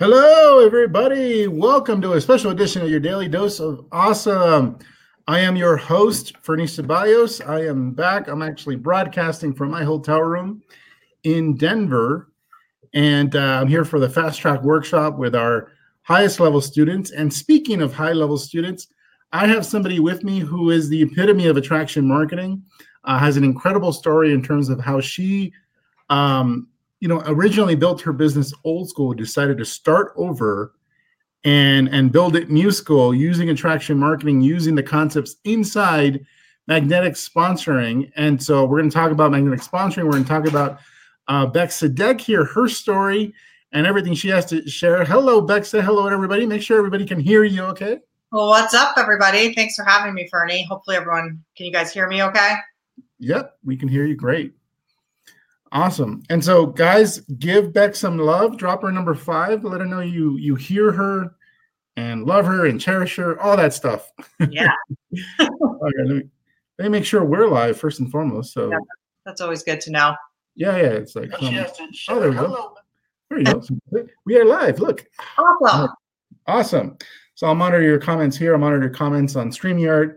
Hello, everybody. Welcome to a special edition of your daily dose of awesome. I am your host, Fernie Ceballos. I am back. I'm actually broadcasting from my hotel room in Denver. And uh, I'm here for the fast track workshop with our highest level students. And speaking of high level students, I have somebody with me who is the epitome of attraction marketing, uh, has an incredible story in terms of how she um, you know, originally built her business old school, decided to start over and and build it new school using attraction marketing, using the concepts inside magnetic sponsoring. And so we're going to talk about magnetic sponsoring. We're going to talk about uh, Beck Sadek here, her story, and everything she has to share. Hello, Beck. Say hello, everybody. Make sure everybody can hear you. Okay. Well, what's up, everybody? Thanks for having me, Fernie. Hopefully, everyone can you guys hear me okay? Yep, we can hear you great. Awesome. And so, guys, give Beck some love. Drop her number five. Let her know you you hear her and love her and cherish her. All that stuff. Yeah. okay, let, me, let me make sure we're live first and foremost. So yeah, that's always good to know. Yeah, yeah. It's like um, oh, there we go. There you go. we are live. Look. Awesome. Awesome. So I'll monitor your comments here. I'll monitor your comments on StreamYard.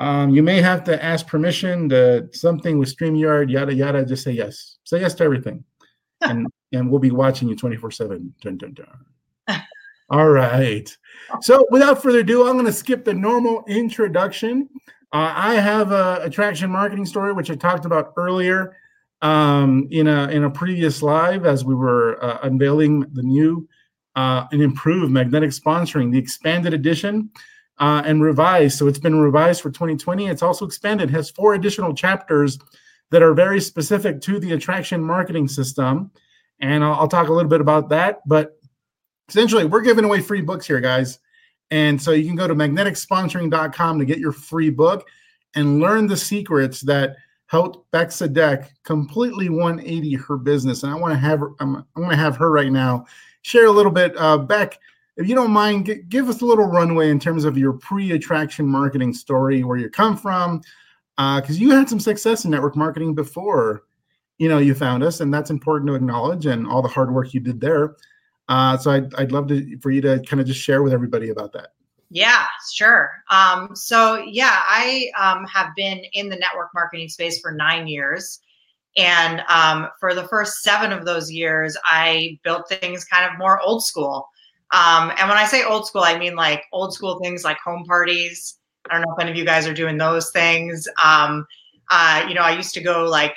Um, you may have to ask permission to something with StreamYard, yada yada. Just say yes. Say yes to everything, and and we'll be watching you twenty four seven. Dun, dun, dun. All right. So without further ado, I'm going to skip the normal introduction. Uh, I have a attraction marketing story which I talked about earlier um, in a in a previous live as we were uh, unveiling the new uh, and improved magnetic sponsoring, the expanded edition uh, and revised. So it's been revised for 2020. It's also expanded, has four additional chapters that are very specific to the attraction marketing system. And I'll, I'll talk a little bit about that. But essentially, we're giving away free books here, guys. And so you can go to magneticsponsoring.com to get your free book and learn the secrets that helped Beck Sadek completely 180 her business. And I want to have her, I'm, I want to have her right now share a little bit. Uh, Beck, if you don't mind, g- give us a little runway in terms of your pre-attraction marketing story, where you come from, because uh, you had some success in network marketing before, you know, you found us, and that's important to acknowledge, and all the hard work you did there. Uh, so I'd, I'd love to for you to kind of just share with everybody about that. Yeah, sure. Um, so yeah, I um, have been in the network marketing space for nine years. And um, for the first seven of those years, I built things kind of more old school. Um, and when I say old school, I mean like old school things like home parties. I don't know if any of you guys are doing those things. Um, uh, you know, I used to go like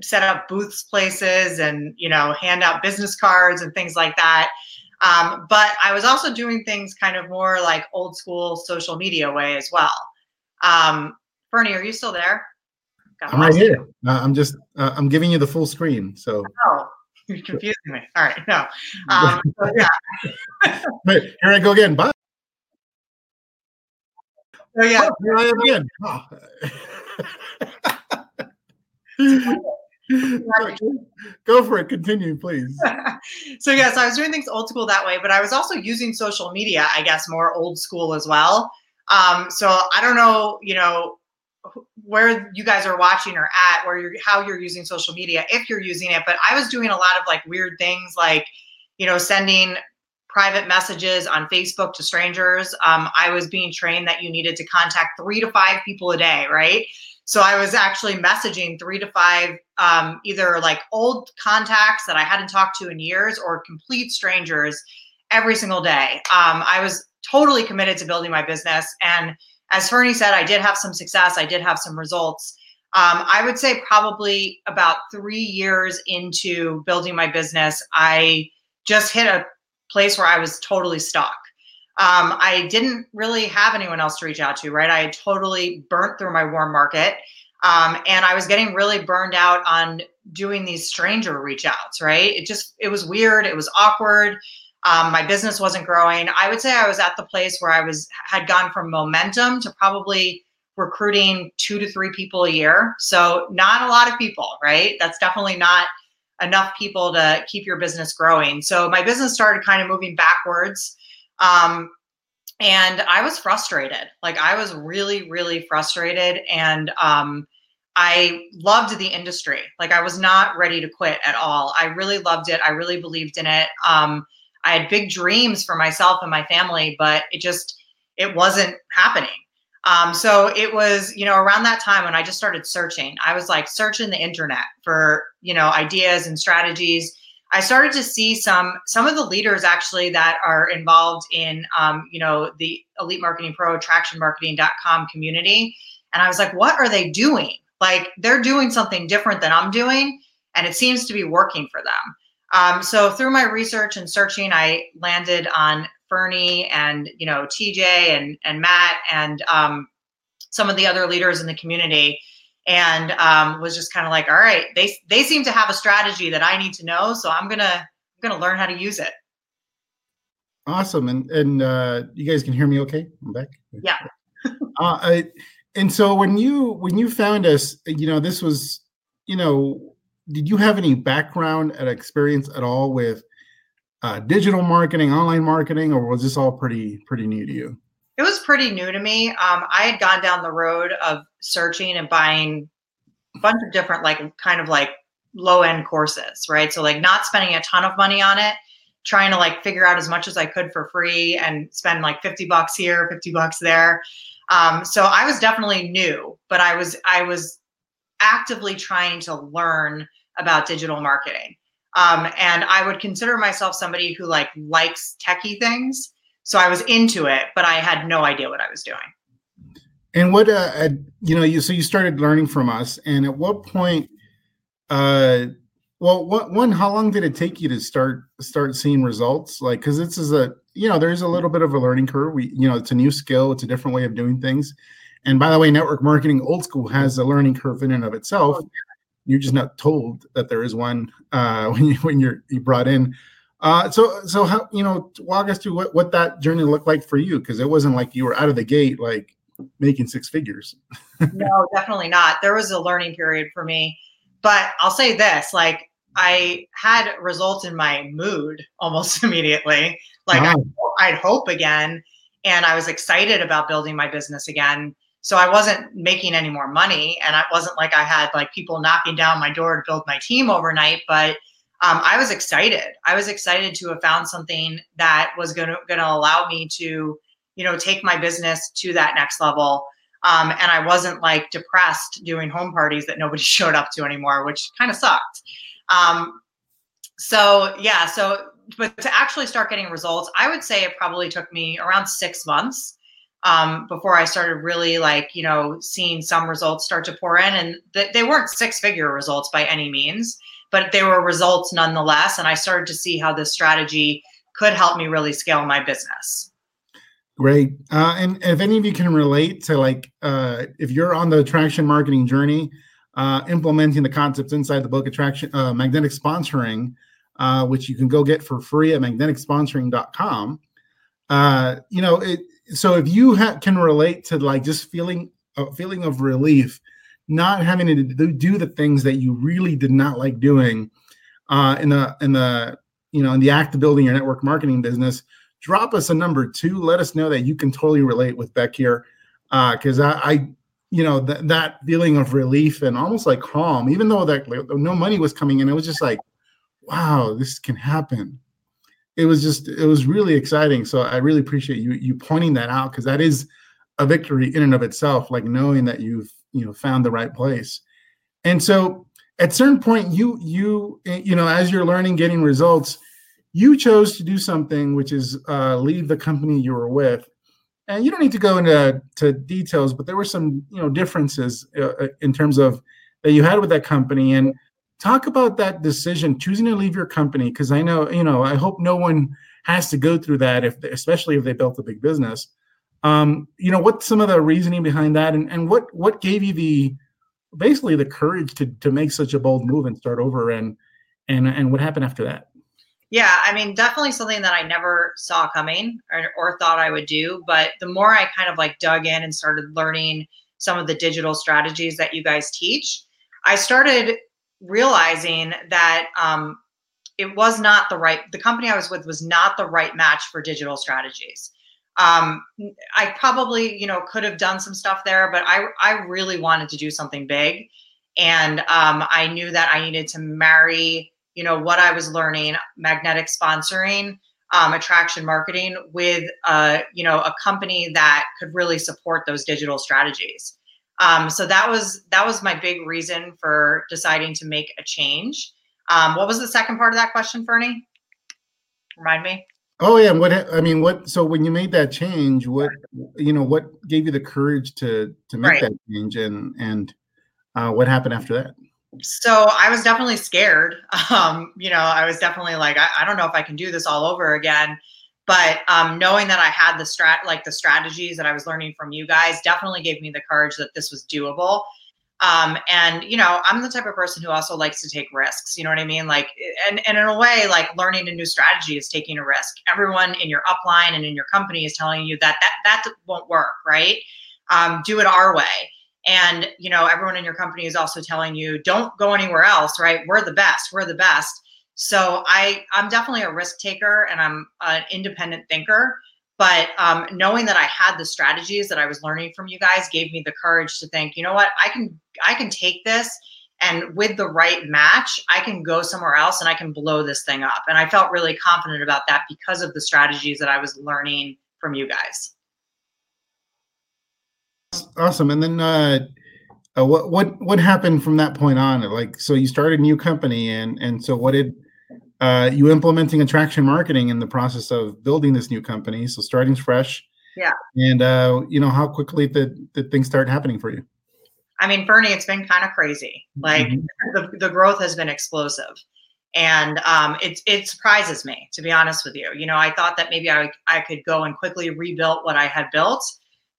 set up booths places and you know hand out business cards and things like that. Um, but I was also doing things kind of more like old school social media way as well. Um, Fernie, are you still there? Got I'm right here. Uh, I'm just uh, I'm giving you the full screen. So. Oh, you're confusing me. All right, no. Um, so yeah. Wait, here I go again. Bye. So yeah. Oh, here I am again. Oh. go for it. Continue, please. so yes, I was doing things old school that way, but I was also using social media, I guess, more old school as well. Um, so I don't know, you know, where you guys are watching or at, where you're how you're using social media, if you're using it. But I was doing a lot of like weird things, like you know, sending private messages on Facebook to strangers. Um, I was being trained that you needed to contact three to five people a day, right? So I was actually messaging three to five, um, either like old contacts that I hadn't talked to in years or complete strangers every single day. Um, I was totally committed to building my business and as Fernie said, I did have some success. I did have some results. Um, I would say probably about three years into building my business, I just hit a place where I was totally stuck. Um, I didn't really have anyone else to reach out to, right? I had totally burnt through my warm market. Um, and I was getting really burned out on doing these stranger reach outs, right? It just, it was weird. It was awkward. Um, my business wasn't growing. I would say I was at the place where I was had gone from momentum to probably recruiting two to three people a year. So not a lot of people, right? That's definitely not enough people to keep your business growing. So my business started kind of moving backwards. Um, and I was frustrated. Like I was really, really frustrated. And um, I loved the industry. Like I was not ready to quit at all. I really loved it. I really believed in it. Um, I had big dreams for myself and my family, but it just it wasn't happening. Um, so it was, you know, around that time when I just started searching, I was like searching the internet for, you know, ideas and strategies. I started to see some some of the leaders actually that are involved in, um, you know, the Elite Marketing Pro, TractionMarketing.com community, and I was like, what are they doing? Like they're doing something different than I'm doing, and it seems to be working for them. Um, so through my research and searching, I landed on Fernie and you know TJ and and Matt and um, some of the other leaders in the community, and um, was just kind of like, all right, they they seem to have a strategy that I need to know, so I'm gonna I'm gonna learn how to use it. Awesome, and and uh, you guys can hear me okay? I'm back. Yeah. uh, I, and so when you when you found us, you know, this was, you know, did you have any background and experience at all with uh, digital marketing, online marketing, or was this all pretty pretty new to you? It was pretty new to me. Um, I had gone down the road of searching and buying a bunch of different, like, kind of like low end courses, right? So, like, not spending a ton of money on it, trying to like figure out as much as I could for free and spend like 50 bucks here, 50 bucks there. Um, so I was definitely new, but I was I was actively trying to learn about digital marketing. Um, and I would consider myself somebody who like likes techie things. So I was into it, but I had no idea what I was doing. And what, uh, you know, you so you started learning from us, and at what point, uh, well, what one? How long did it take you to start start seeing results? Like, because this is a, you know, there's a little bit of a learning curve. We, you know, it's a new skill, it's a different way of doing things. And by the way, network marketing old school has a learning curve in and of itself. You're just not told that there is one uh, when you when you're you brought in. Uh, so so how you know walk us through what what that journey looked like for you because it wasn't like you were out of the gate like making six figures. no, definitely not. There was a learning period for me, but I'll say this: like I had results in my mood almost immediately. Like. I, I'd hope again, and I was excited about building my business again so I wasn't making any more money, and it wasn't like I had like people knocking down my door to build my team overnight. But um, I was excited. I was excited to have found something that was going to going to allow me to, you know, take my business to that next level. Um, and I wasn't like depressed doing home parties that nobody showed up to anymore, which kind of sucked. Um, so yeah, so but to actually start getting results, I would say it probably took me around six months um, before I started really like, you know, seeing some results start to pour in. And th- they weren't six figure results by any means, but they were results nonetheless. And I started to see how this strategy could help me really scale my business. Great. Uh, and if any of you can relate to like, uh, if you're on the attraction marketing journey, uh, implementing the concepts inside the book, Attraction uh, Magnetic Sponsoring, uh, which you can go get for free at magneticsponsoring.com. Uh, you know, it, so if you ha- can relate to like just feeling a feeling of relief not having to do, the things that you really did not like doing uh, in the in the you know in the act of building your network marketing business drop us a number two. Let us know that you can totally relate with beck here because uh, I, I you know th- that feeling of relief and almost like calm even though that like, no money was coming in it was just like wow this can happen it was just it was really exciting. So I really appreciate you you pointing that out because that is a victory in and of itself, like knowing that you've you know found the right place. And so at certain point, you you you know as you're learning, getting results, you chose to do something which is uh, leave the company you were with. And you don't need to go into to details, but there were some you know differences uh, uh in terms of that you had with that company and talk about that decision choosing to leave your company because i know you know i hope no one has to go through that if especially if they built a big business. Um, you know what's some of the reasoning behind that? And, and what what gave you the basically the courage to to make such a bold move and start over and and and what happened after that? Yeah i mean definitely something that i never saw coming or, or thought i would do but the more i kind of like dug in and started learning some of the digital strategies that you guys teach i started realizing that um, it was not the right the company i was with was not the right match for digital strategies um, i probably you know could have done some stuff there but i i really wanted to do something big and um, i knew that i needed to marry you know what i was learning magnetic sponsoring um, attraction marketing with uh, you know a company that could really support those digital strategies. Um, so that was that was my big reason for deciding to make a change. Um, what was the second part of that question, Fernie? Remind me. Oh yeah, what I mean, what? So when you made that change, what you know, what gave you the courage to to make right. that change, and and uh, what happened after that? So I was definitely scared. Um, you know, I was definitely like, I, I, don't know if I can do this all over again. But um, knowing that I had the strat, like the strategies that I was learning from you guys, definitely gave me the courage that this was doable. Um, and you know, I'm the type of person who also likes to take risks. You know what I mean? Like, and and in a way, like learning a new strategy is taking a risk. Everyone in your upline and in your company is telling you that that that won't work, right? Um, do it our way. And you know, everyone in your company is also telling you, don't go anywhere else, right? We're the best. We're the best. So I I'm definitely a risk taker and I'm an independent thinker. But um, knowing that I had the strategies that I was learning from you guys gave me the courage to think, you know what, I can I can take this and with the right match, I can go somewhere else and I can blow this thing up. And I felt really confident about that because of the strategies that I was learning from you guys. Awesome. And then uh, uh, what what what happened from that point on? Like, so you started a new company, and and so what did uh, you implementing attraction marketing in the process of building this new company. So starting fresh. Yeah. And uh, you know, how quickly did, did things start happening for you? I mean, Fernie, it's been kind of crazy. Like mm-hmm. the, the growth has been explosive. And um, it, it surprises me, to be honest with you. You know, I thought that maybe I, I could go and quickly rebuild what I had built,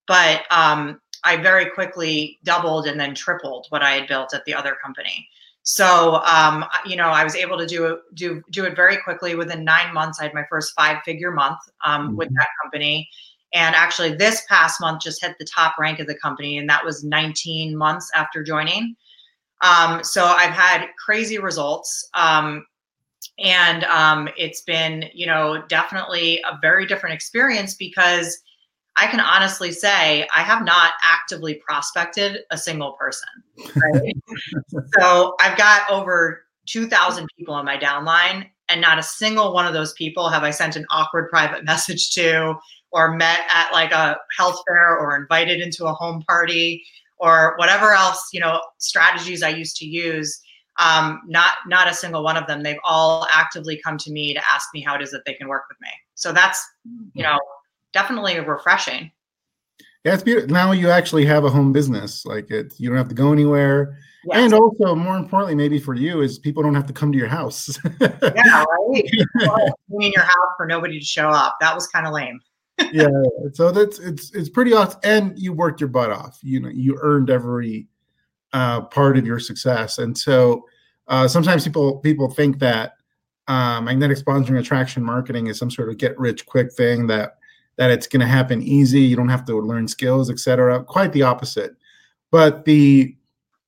but um, I very quickly doubled and then tripled what I had built at the other company. So, um, you know, I was able to do do do it very quickly. Within nine months, I had my first five figure month um, mm-hmm. with that company. And actually, this past month just hit the top rank of the company, and that was 19 months after joining. Um, so I've had crazy results. Um, and um, it's been, you know, definitely a very different experience because I can honestly say I have not actively prospected a single person. Right? so I've got over 2,000 people on my downline, and not a single one of those people have I sent an awkward private message to, or met at like a health fair, or invited into a home party, or whatever else you know strategies I used to use. Um, not not a single one of them. They've all actively come to me to ask me how it is that they can work with me. So that's you know definitely refreshing. Yeah, it's beautiful. Now you actually have a home business. Like it, you don't have to go anywhere. Yes. And also, more importantly, maybe for you, is people don't have to come to your house. yeah, right. in your house for nobody to show up. That was kind of lame. yeah, so that's it's it's pretty awesome. And you worked your butt off. You know, you earned every uh, part of your success. And so uh, sometimes people people think that uh, magnetic sponsoring attraction marketing is some sort of get rich quick thing that that it's going to happen easy. You don't have to learn skills, etc. Quite the opposite. But the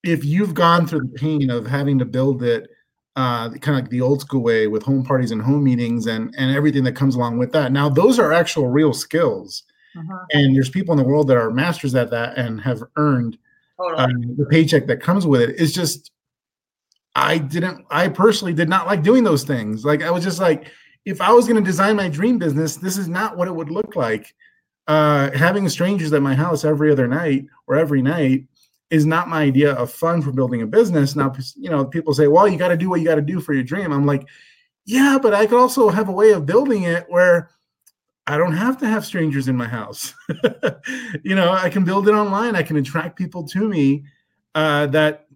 if you've gone through the pain of having to build it uh, kind of like the old school way with home parties and home meetings and and everything that comes along with that. Now those are actual real skills, uh-huh. and there's people in the world that are masters at that and have earned totally. um, the paycheck that comes with it. It's just I didn't. I personally did not like doing those things. Like I was just like if I was going to design my dream business, this is not what it would look like. Uh, having strangers at my house every other night or every night is not my idea of fun for building a business. Now, you know, people say, well, you got to do what you got to do for your dream. I'm like, yeah, but I could also have a way of building it where I don't have to have strangers in my house. you know, I can build it online. I can attract people to me uh, that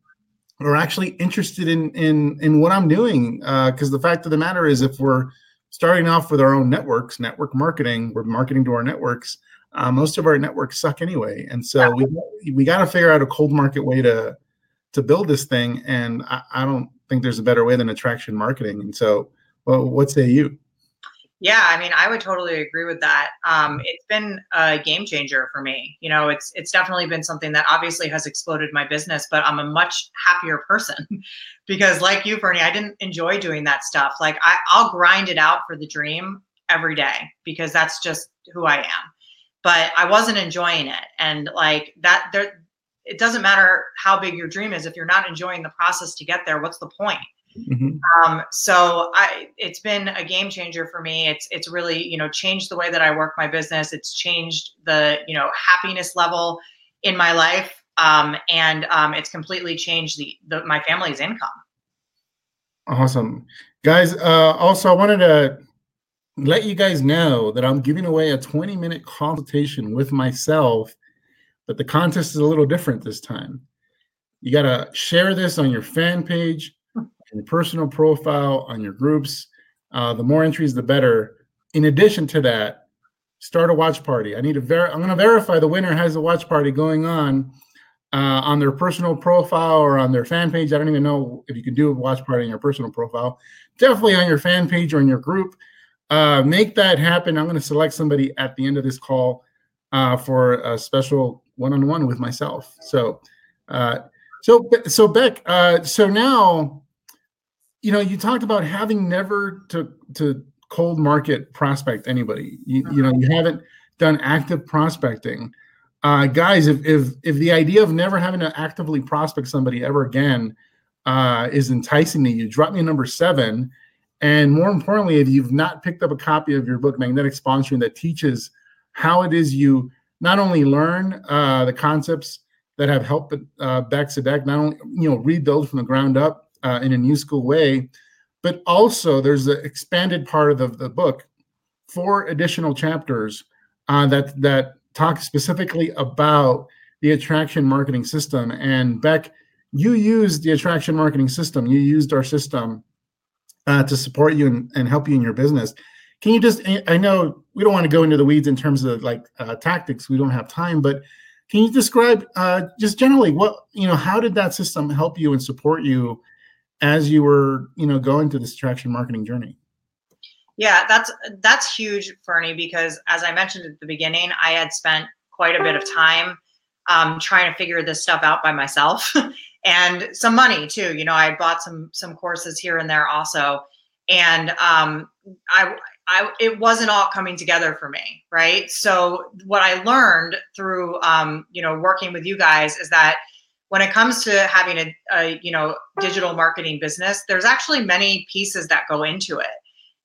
are actually interested in in in what I'm doing. Because uh, the fact of the matter is, if we're starting off with our own networks, network marketing. We're marketing to our networks. Uh, most of our networks suck anyway, and so we we got to figure out a cold market way to to build this thing. And I, I, don't think there's a better way than attraction marketing. And so, well, what say you? Yeah, I mean, I would totally agree with that. Um, it's been a game changer for me. You know, it's it's definitely been something that obviously has exploded my business, but I'm a much happier person because, like you, Fernie, I didn't enjoy doing that stuff. Like I, I'll grind it out for the dream every day because that's just who I am. But I wasn't enjoying it, and like that, there, it doesn't matter how big your dream is if you're not enjoying the process to get there. What's the point? Mm-hmm. Um, so I, it's been a game changer for me. It's it's really you know changed the way that I work my business. It's changed the you know happiness level in my life, um, and um, it's completely changed the, the my family's income. Awesome, guys. Uh, also, I wanted to let you guys know that I'm giving away a 20 minute consultation with myself, but the contest is a little different this time. You got to share this on your fan page, your personal profile, on your groups. Uh, the more entries, the better. In addition to that, start a watch party. I need to ver- I'm going to verify the winner has a watch party going on uh, on their personal profile or on their fan page. I don't even know if you can do a watch party on your personal profile. Definitely on your fan page or in your group uh, make that happen. I'm going to select somebody at the end of this call uh, for a special one-on-one with myself. So, uh, so, so Beck, uh, so now, you know, you talked about having never to to cold market prospect anybody. You, you know, you haven't done active prospecting. Uh, guys, if, if if the idea of never having to actively prospect somebody ever again uh, is enticing to you, drop me a number seven and more importantly, if you've not picked up a copy of your book, Magnetic Sponsoring, that teaches how it is you not only learn uh, the concepts that have helped uh, Beck Sadek, not only you know rebuild from the ground up uh, in a new school way, but also there's an expanded part of the, the book, four additional chapters uh, that that talk specifically about the attraction marketing system. And Beck, you used the attraction marketing system. You used our system uh, to support you and, and help you in your business. Can you just, I know we don't want to go into the weeds in terms of like uh, tactics, we don't have time, but can you describe uh, just generally what, you know, how did that system help you and support you as you were, you know, going through this attraction marketing journey? Yeah, that's that's huge, Fernie, because as I mentioned at the beginning, I had spent quite a bit of time um, trying to figure this stuff out by myself. and some money too. You know, I bought some some courses here and there also, and um, I I it wasn't all coming together for me, right? So what I learned through um, you know working with you guys is that when it comes to having a, a you know digital marketing business, there's actually many pieces that go into it.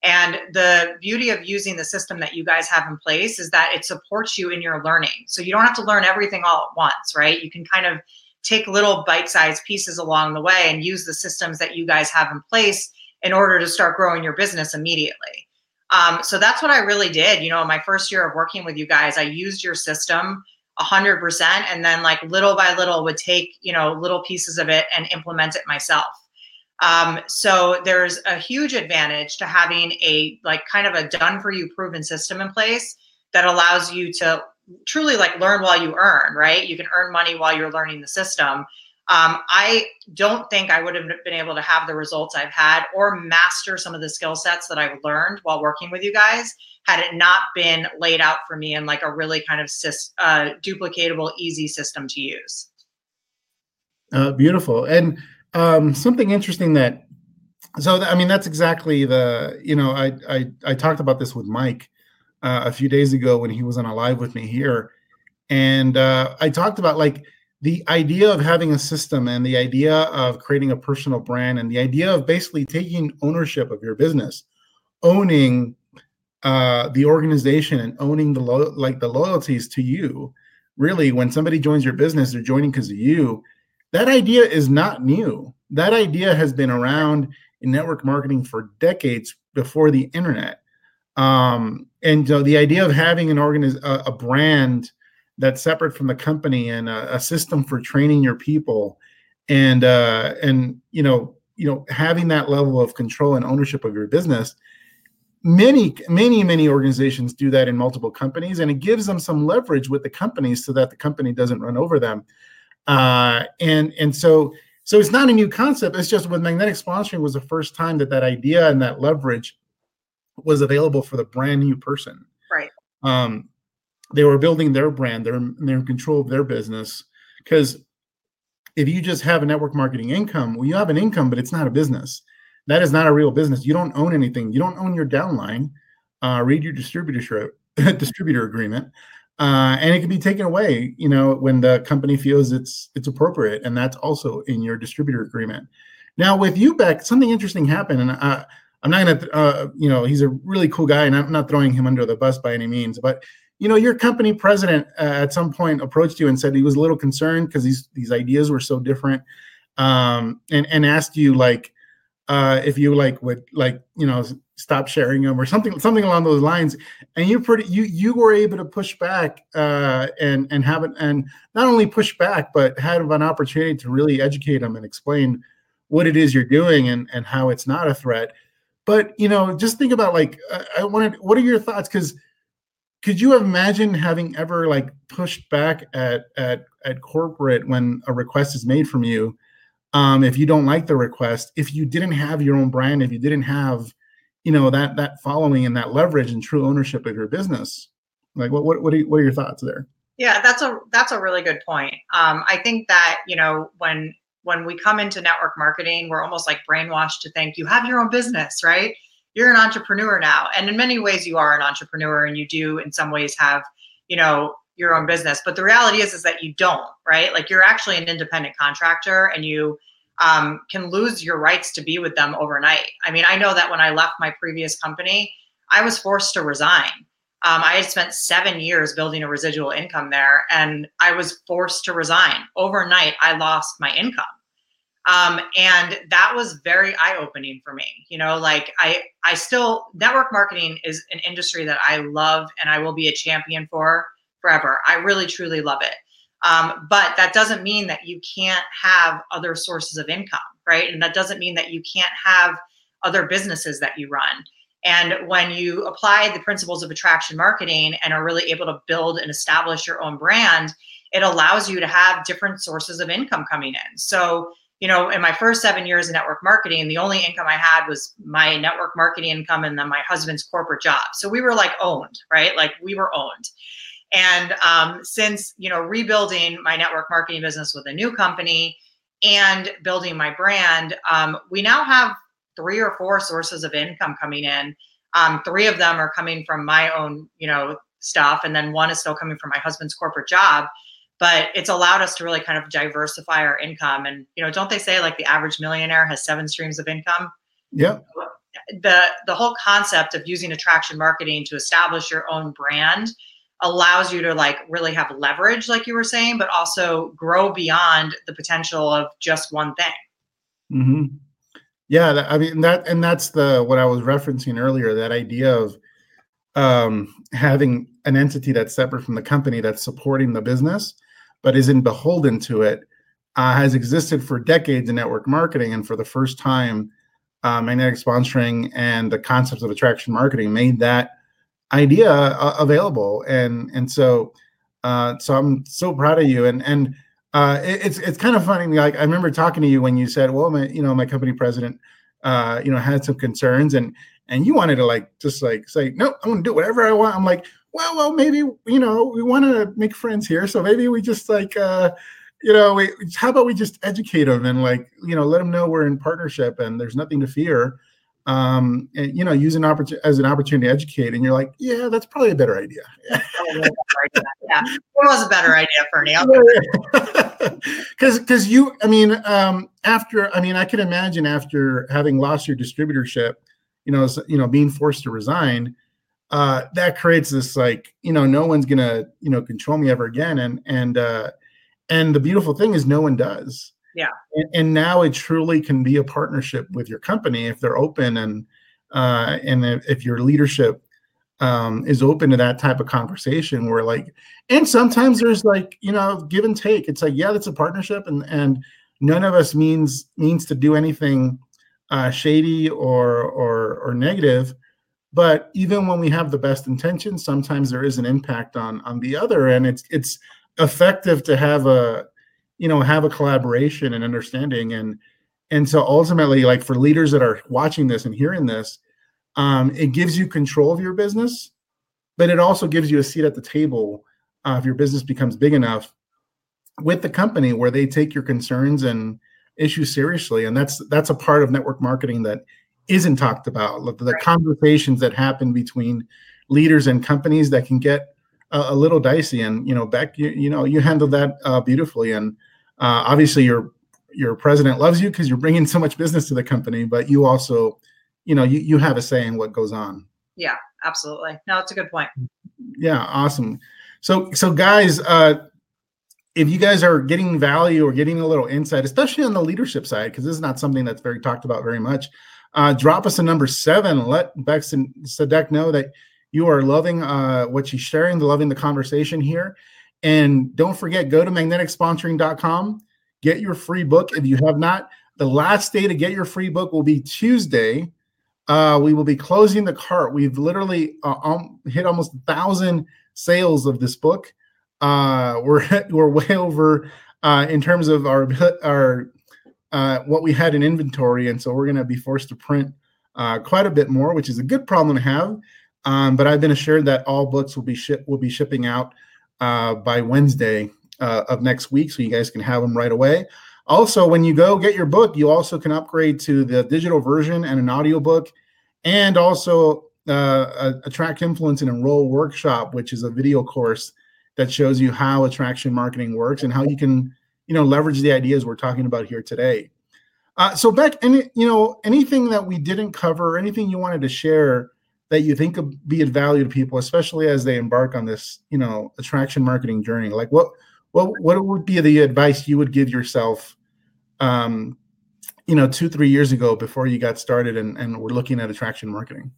And the beauty of using the system that you guys have in place is that it supports you in your learning. So you don't have to learn everything all at once, right? You can kind of take little bite-sized pieces along the way and use the systems that you guys have in place in order to start growing your business immediately. Um, so that's what I really did. You know, my first year of working with you guys, I used your system 100% and then like little by little would take, you know, little pieces of it and implement it myself. Um, so there's a huge advantage to having a like kind of a done for you proven system in place that allows you to truly like learn while you earn, right? You can earn money while you're learning the system. Um, I don't think I would have been able to have the results I've had or master some of the skill sets that I've learned while working with you guys had it not been laid out for me in like a really kind of uh, duplicatable, easy system to use. Uh, beautiful. And um, something interesting that, so I mean, that's exactly the, you know, I, I, I talked about this with Mike uh, a few days ago when he was on a live with me here, and uh, I talked about like the idea of having a system and the idea of creating a personal brand and the idea of basically taking ownership of your business, owning uh, the organization and owning the lo- like the loyalties to you. Really, when somebody joins your business, they're joining because of you. That idea is not new. That idea has been around in network marketing for decades before the internet. Um, and uh, the idea of having an organiz- a, a, brand that's separate from the company and a, a system for training your people and uh, and you know you know having that level of control and ownership of your business many many many organizations do that in multiple companies and it gives them some leverage with the companies so that the company doesn't run over them uh, and and so so it's not a new concept it's just with magnetic sponsoring was the first time that that idea and that leverage was available for the brand new person. Right. Um, they were building their brand. They're they're in control of their business because if you just have a network marketing income, well, you have an income, but it's not a business. That is not a real business. You don't own anything. You don't own your downline. Uh, read your distributor distributor agreement, uh, and it can be taken away. You know when the company feels it's it's appropriate, and that's also in your distributor agreement. Now with you, Beck, something interesting happened, and I, I'm not gonna, uh, you know, he's a really cool guy, and I'm not throwing him under the bus by any means, but you know, your company president uh, at some point approached you and said he was a little concerned because these these ideas were so different, um, and and asked you like uh, if you like would like you know stop sharing them or something something along those lines, and you pretty you you were able to push back uh, and and have it and not only push back but have an opportunity to really educate them and explain what it is you're doing and and how it's not a threat. But you know, just think about like I wanted. What are your thoughts? Because could you imagine having ever like pushed back at at at corporate when a request is made from you um, if you don't like the request if you didn't have your own brand if you didn't have you know that that following and that leverage and true ownership of your business? Like what what what are, what are your thoughts there? Yeah that's a that's a really good point. Um, i think that you know when when we come into network marketing we're almost like brainwashed to think you have your own business right you're an entrepreneur now. And in many ways you are an entrepreneur and you do in some ways have you know your own business. But the reality is is that you don't right? Like you're actually an independent contractor and you um, can lose your rights to be with them overnight. I mean i know that when i left my previous company i was forced to resign. Um, i had spent seven years building a residual income there and i was forced to resign. Overnight i lost my income um, and that was very eye-opening for me you know like i i still network marketing is an industry that i love and i will be a champion for forever. I really truly love it. Um, but that doesn't mean that you can't have other sources of income right? And that doesn't mean that you can't have other businesses that you run. And when you apply the principles of attraction marketing and are really able to build and establish your own brand it allows you to have different sources of income coming in. So you know, in my first seven years in network marketing, the only income I had was my network marketing income and then my husband's corporate job. So we were like owned, right? Like we were owned. And um, since, you know, rebuilding my network marketing business with a new company and building my brand, um, we now have three or four sources of income coming in. Um, three of them are coming from my own, you know, stuff. And then one is still coming from my husband's corporate job but it's allowed us to really kind of diversify our income. And you know don't they say like the average millionaire has seven streams of income? Yeah. The the whole concept of using attraction marketing to establish your own brand allows you to like really have leverage like you were saying but also grow beyond the potential of just one thing. Mm-hmm. yeah i mean that and that's the what i was referencing earlier that idea of um, having an entity that's separate from the company that's supporting the business but isn't beholden to it, uh, has existed for decades in network marketing. And for the first time, uh, magnetic sponsoring and the concepts of attraction marketing made that idea uh, available. And and so uh, so I'm so proud of you. And and uh, it, it's it's kind of funny. Like I remember talking to you when you said, "Well, my, you know, my company president, uh, you know, had some concerns," and and you wanted to like just like say, "No, I'm to do whatever I want." I'm like, well, well, maybe you know we want to make friends here, so maybe we just like uh, you know, we, how about we just educate them and like you know let them know we're in partnership and there's nothing to fear. Um, and you know, use an opportunity as an opportunity to educate, and you're like, yeah, that's probably a better idea. yeah, it was a better idea, Fernie. Because because you, I mean, um, after I mean, I can imagine after having lost your distributorship, you know, you know, being forced to resign uh, that creates this like you know no one's gonna you know control me ever again and and uh, and the beautiful thing is no one does. Yeah. And, and now it truly can be a partnership with your company if they're open and uh, and if, if your leadership um, is open to that type of conversation where like and sometimes there's like you know give and take. It's like yeah that's a partnership and and none of us means means to do anything uh, shady or or or negative but even when we have the best intentions sometimes there is an impact on on the other. And it's it's effective to have a you know have a collaboration and understanding. And and so ultimately like for leaders that are watching this and hearing this um, it gives you control of your business but it also gives you a seat at the table uh, if your business becomes big enough with the company where they take your concerns and issues seriously. And that's that's a part of network marketing that isn't talked about the, the right. conversations that happen between leaders and companies that can get a, a little dicey and you know beck you, you know you handled that uh, beautifully and uh, obviously you're your president loves you because you're bringing so much business to the company, but you also, you know, you, you have a say in what goes on. Yeah, absolutely. No, it's a good point. Yeah, awesome. So, so guys, uh, if you guys are getting value or getting a little insight, especially on the leadership side, because this is not something that's very talked about very much, uh, drop us a number seven. Let Bex and Sadek know that you are loving uh, what she's sharing, loving the conversation here. And don't forget, go to magneticsponsoring.com, get your free book. If you have not, the last day to get your free book will be Tuesday. Uh, we will be closing the cart. We've literally uh, um, hit almost a thousand sales of this book. Uh, we're we're way over uh, in terms of our our uh, what we had in inventory, and so we're going to be forced to print uh, quite a bit more, which is a good problem to have. Um, but I've been assured that all books will be ship will be shipping out uh, by Wednesday uh, of next week, so you guys can have them right away. Also, when you go get your book, you also can upgrade to the digital version and an audiobook, and also uh, Attract Influence and Enroll Workshop, which is a video course that shows you how attraction marketing works and how you can, you know, leverage the ideas we're talking about here today. Uh, so Beck, any you know anything that we didn't cover, anything you wanted to share that you think could be of value to people, especially as they embark on this, you know, attraction marketing journey? Like what what what would be the advice you would give yourself um, you know, two, three years ago before you got started and, and we're looking at attraction marketing?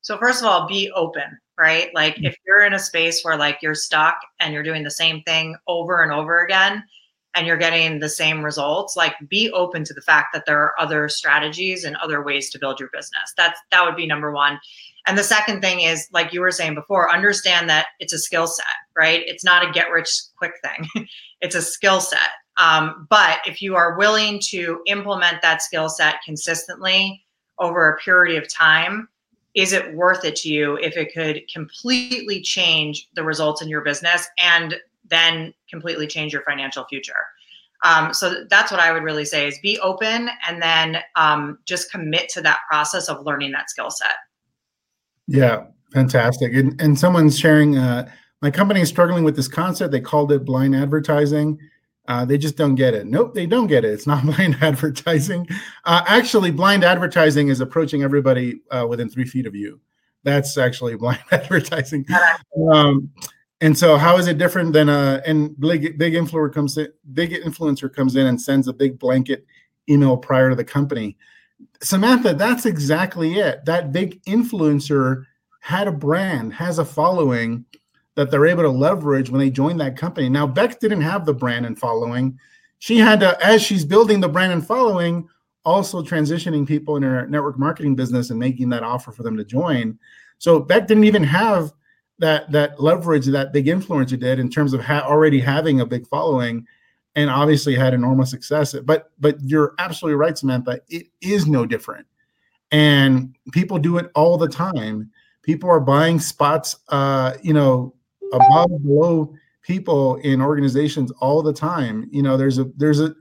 So first of all, be open, right? Like mm-hmm. if you're in a space where like you're stuck and you're doing the same thing over and over again and you're getting the same results, like be open to the fact that there are other strategies and other ways to build your business. That's that would be number 1. And the second thing is, like you were saying before, understand that it's a skill set, right? It's not a get rich quick thing. it's a skill set. Um, but if you are willing to implement that skill set consistently over a period of time, is it worth it to you if it could completely change the results in your business and then completely change your financial future? Um, so that's what I would really say is be open and then um, just commit to that process of learning that skill set. Yeah, fantastic. And, and someone's sharing, uh, my company is struggling with this concept. They called it blind advertising. Uh, they just don't get it. Nope, they don't get it. It's not blind advertising. Uh, actually, blind advertising is approaching everybody uh, within three feet of you. That's actually blind advertising. Um, and so, how is it different than a and big big influencer comes in, big influencer comes in and sends a big blanket email prior to the company? Samantha, that's exactly it. That big influencer had a brand, has a following that they're able to leverage when they join that company. Now, Beck didn't have the brand and following. She had to, as she's building the brand and following, also transitioning people in her network marketing business and making that offer for them to join. So Beck didn't even have that that leverage that big influencer did in terms of ha- already having a big following and obviously had enormous success. But but you're absolutely right, Samantha. It is no different, and people do it all the time. People are buying spots, uh, you know, above below people in organizations all the time. You know, there's a there's a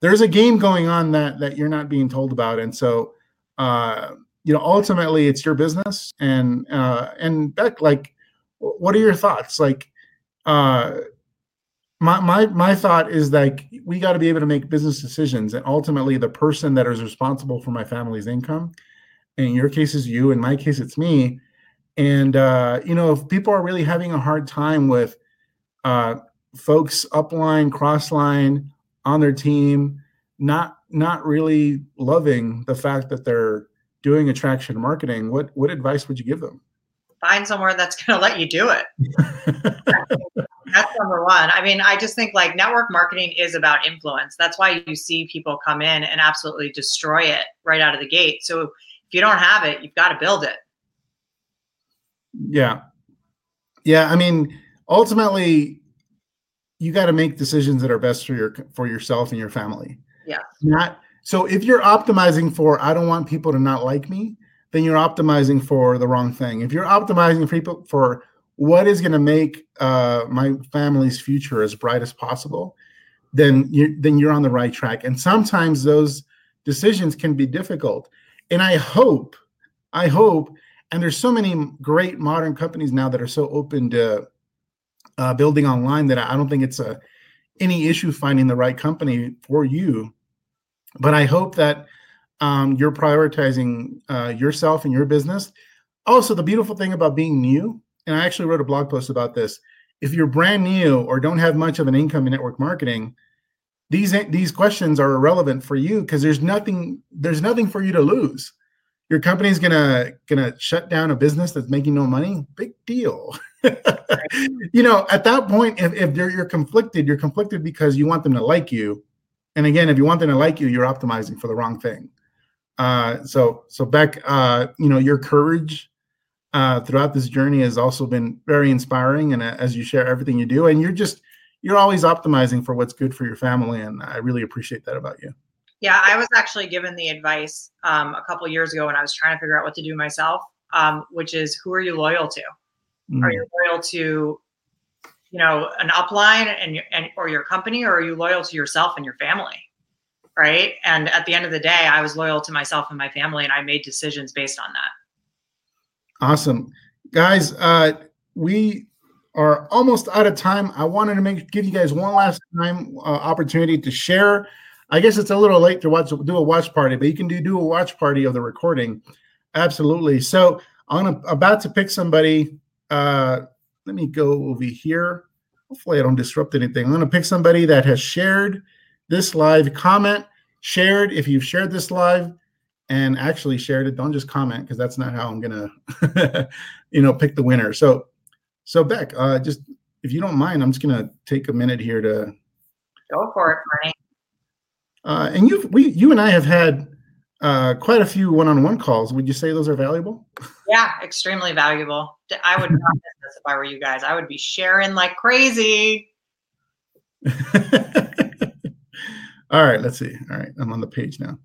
there's a game going on that that you're not being told about, and so uh, you know, ultimately, it's your business. And uh, and Beck, like, what are your thoughts? Like, uh, my my my thought is like we got to be able to make business decisions and ultimately the person that is responsible for my family's income in your case is you in my case it's me and uh, you know if people are really having a hard time with uh, folks upline crossline on their team not not really loving the fact that they're doing attraction marketing what what advice would you give them find somewhere that's going to let you do it That's number one. I mean, I just think like network marketing is about influence. That's why you see people come in and absolutely destroy it right out of the gate. So if you don't have it, you've got to build it. Yeah. Yeah. I mean, ultimately, you got to make decisions that are best for your for yourself and your family. Yeah. Not so if you're optimizing for I don't want people to not like me, then you're optimizing for the wrong thing. If you're optimizing for people for what is going to make uh, my family's future as bright as possible, then you then you're on the right track. And sometimes those decisions can be difficult. And I hope, I hope, and there's so many great modern companies now that are so open to uh, building online that I don't think it's a any issue finding the right company for you but I hope that um, you're prioritizing uh, yourself and your business. Also, the beautiful thing about being new, and I actually wrote a blog post about this. If you're brand new or don't have much of an income in network marketing, these these questions are irrelevant for you because there's nothing there's nothing for you to lose. Your company's gonna gonna shut down a business that's making no money. Big deal. you know, at that point, if, if you're, you're conflicted, you're conflicted because you want them to like you. And again, if you want them to like you, you're optimizing for the wrong thing. Uh, so, so Beck, uh, you know, your courage uh, throughout this journey has also been very inspiring. And uh, as you share everything you do, and you're just, you're always optimizing for what's good for your family. And I really appreciate that about you. Yeah, I was actually given the advice um, a couple years ago when I was trying to figure out what to do myself, um, which is who are you loyal to? Mm. Are you loyal to, you know, an upline and and or your company, or are you loyal to yourself and your family? Right. And at the end of the day, I was loyal to myself and my family, and I made decisions based on that. Awesome, guys. Uh, we are almost out of time. I wanted to make give you guys one last time uh, opportunity to share. I guess it's a little late to watch do a watch party, but you can do do a watch party of the recording. Absolutely. So I'm about to pick somebody uh, let me go over here. Hopefully, I don't disrupt anything. I'm going to pick somebody that has shared this live. Comment, shared if you've shared this live and actually shared it. Don't just comment because that's not how I'm to, you know, pick the winner. So, so Beck, uh, just if you don't mind, I'm just to take a minute here to go for it, Fernie. Uh, and you, we, you and I have had uh, quite a few one-on-one calls. Would you say those are valuable? Yeah, extremely valuable. I would not miss this if I were you guys. I would be sharing like crazy. All right, let's see. All right, I'm on the page now.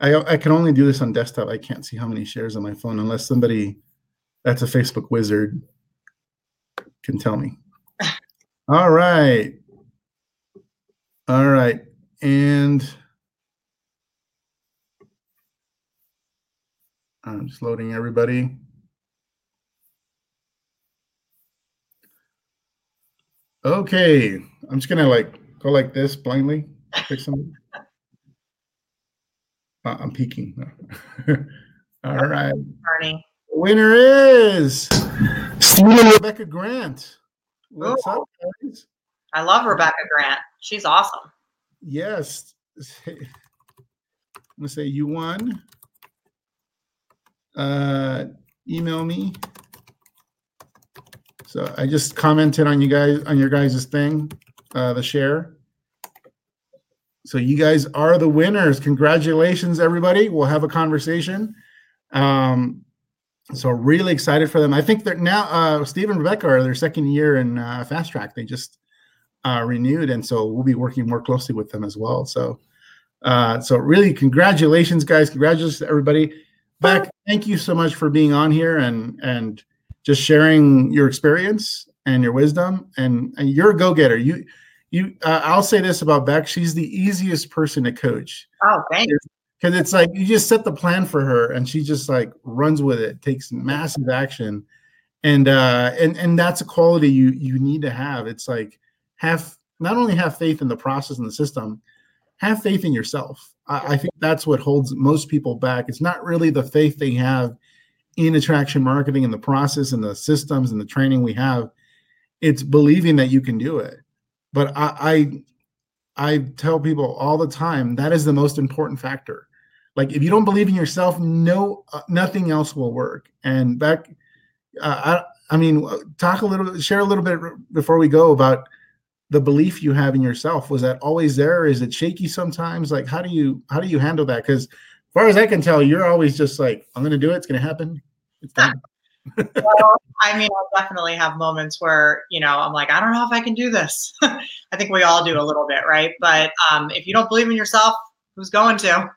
I I can only do this on desktop. I can't see how many shares on my phone unless somebody that's a Facebook wizard can tell me. All right. All right. And I'm just loading everybody. Okay, I'm just gonna like go like this blindly. Pick somebody. Uh, I'm peeking. All right. Winner is Stephen Rebecca Grant. What's Ooh. up, guys? I love Rebecca Grant. She's awesome. Yes. I'm gonna say you won uh, email me. So I just commented on you guys on your guys' thing, uh, the share. So you guys are the winners. Congratulations, everybody. We'll have a conversation. Um, so really excited for them. I think they're now uh, Steve and Rebecca are their second year in uh, Fast Track. They just uh, renewed, and so we'll be working more closely with them as well. So, uh, so really, congratulations, guys! Congratulations, everybody. Beck, thank you so much for being on here and and just sharing your experience and your wisdom. And, and you're a go getter. You you uh, I'll say this about Beck: she's the easiest person to coach. Oh, thanks. Because it's like you just set the plan for her, and she just like runs with it, takes massive action, and uh, and and that's a quality you you need to have. It's like have not only have faith in the process and the system, have faith in yourself. I, I think that's what holds most people back. It's not really the faith they have in attraction marketing and the process and the systems and the training we have. It's believing that you can do it. But I, I, I tell people all the time that is the most important factor. Like if you don't believe in yourself, no, uh, nothing else will work. And Beck, uh, I, I mean, talk a little, share a little bit before we go about the belief you have in yourself. Was that always there? Is it shaky sometimes? Like how do you how do you handle that? Because as far as i can tell you're always just like i'm gonna do it. It's gonna happen. It's done well, i mean i definitely have moments where you know i'm like i don't know if i can do this. I think we all do a little bit right? But um, if you don't believe in yourself who's going to?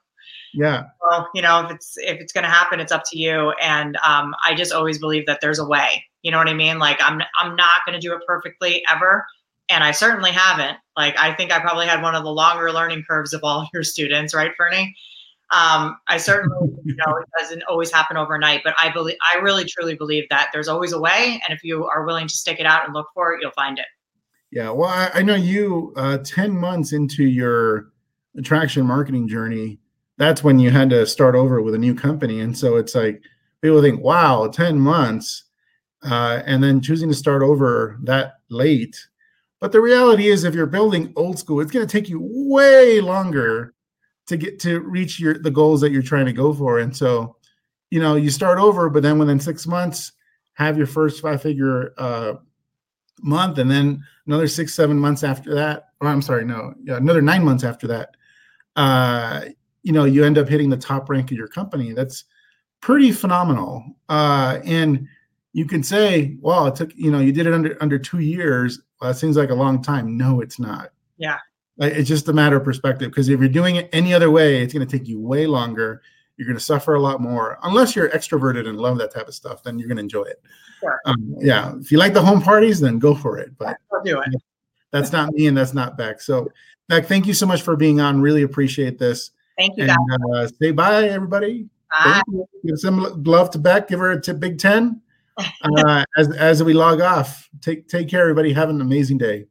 Yeah. Well you know if it's if it's going to happen it's up to you. And um, i just always believe that there's a way. You know what i mean? Like i'm i'm not going to do it perfectly ever. And I certainly haven't. Like, I think I probably had one of the longer learning curves of all your students, right, Fernie? Um, I certainly, you know, it doesn't always happen overnight, but I believe, I really truly believe that there's always a way, and if you are willing to stick it out and look for it, you'll find it. Yeah, well, I, I know you. Uh, Ten months into your attraction marketing journey, that's when you had to start over with a new company. And so it's like people think, wow, 10 months, uh, and then choosing to start over that late. But the reality is, if you're building old school, it's going to take you way longer to get to reach your the goals that you're trying to go for. And so, you know, you start over, but then within six months, have your first five figure uh, month, and then another six, seven months after that. Or I'm sorry, no, yeah, another nine months after that. Uh, you know, you end up hitting the top rank of your company. That's pretty phenomenal. Uh, and you can say, well, it took, you know, you did it under under two years. Well, that seems like a long time. No, it's not. Yeah. It's just a matter of perspective. Because if you're doing it any other way, it's going to take you way longer. You're going to suffer a lot more. Unless you're extroverted and love that type of stuff, then you're going to enjoy it. Sure. Um, yeah. If you like the home parties, then go for it. But I'll do it. that's not me and that's not Beck. So, Beck, thank you so much for being on. Really appreciate this. Thank you, And guys. uh, say bye, everybody. Bye. Give some love to Beck. Give her a t- big 10 uh, as, as we log off. Take, take care, everybody. Have an amazing day.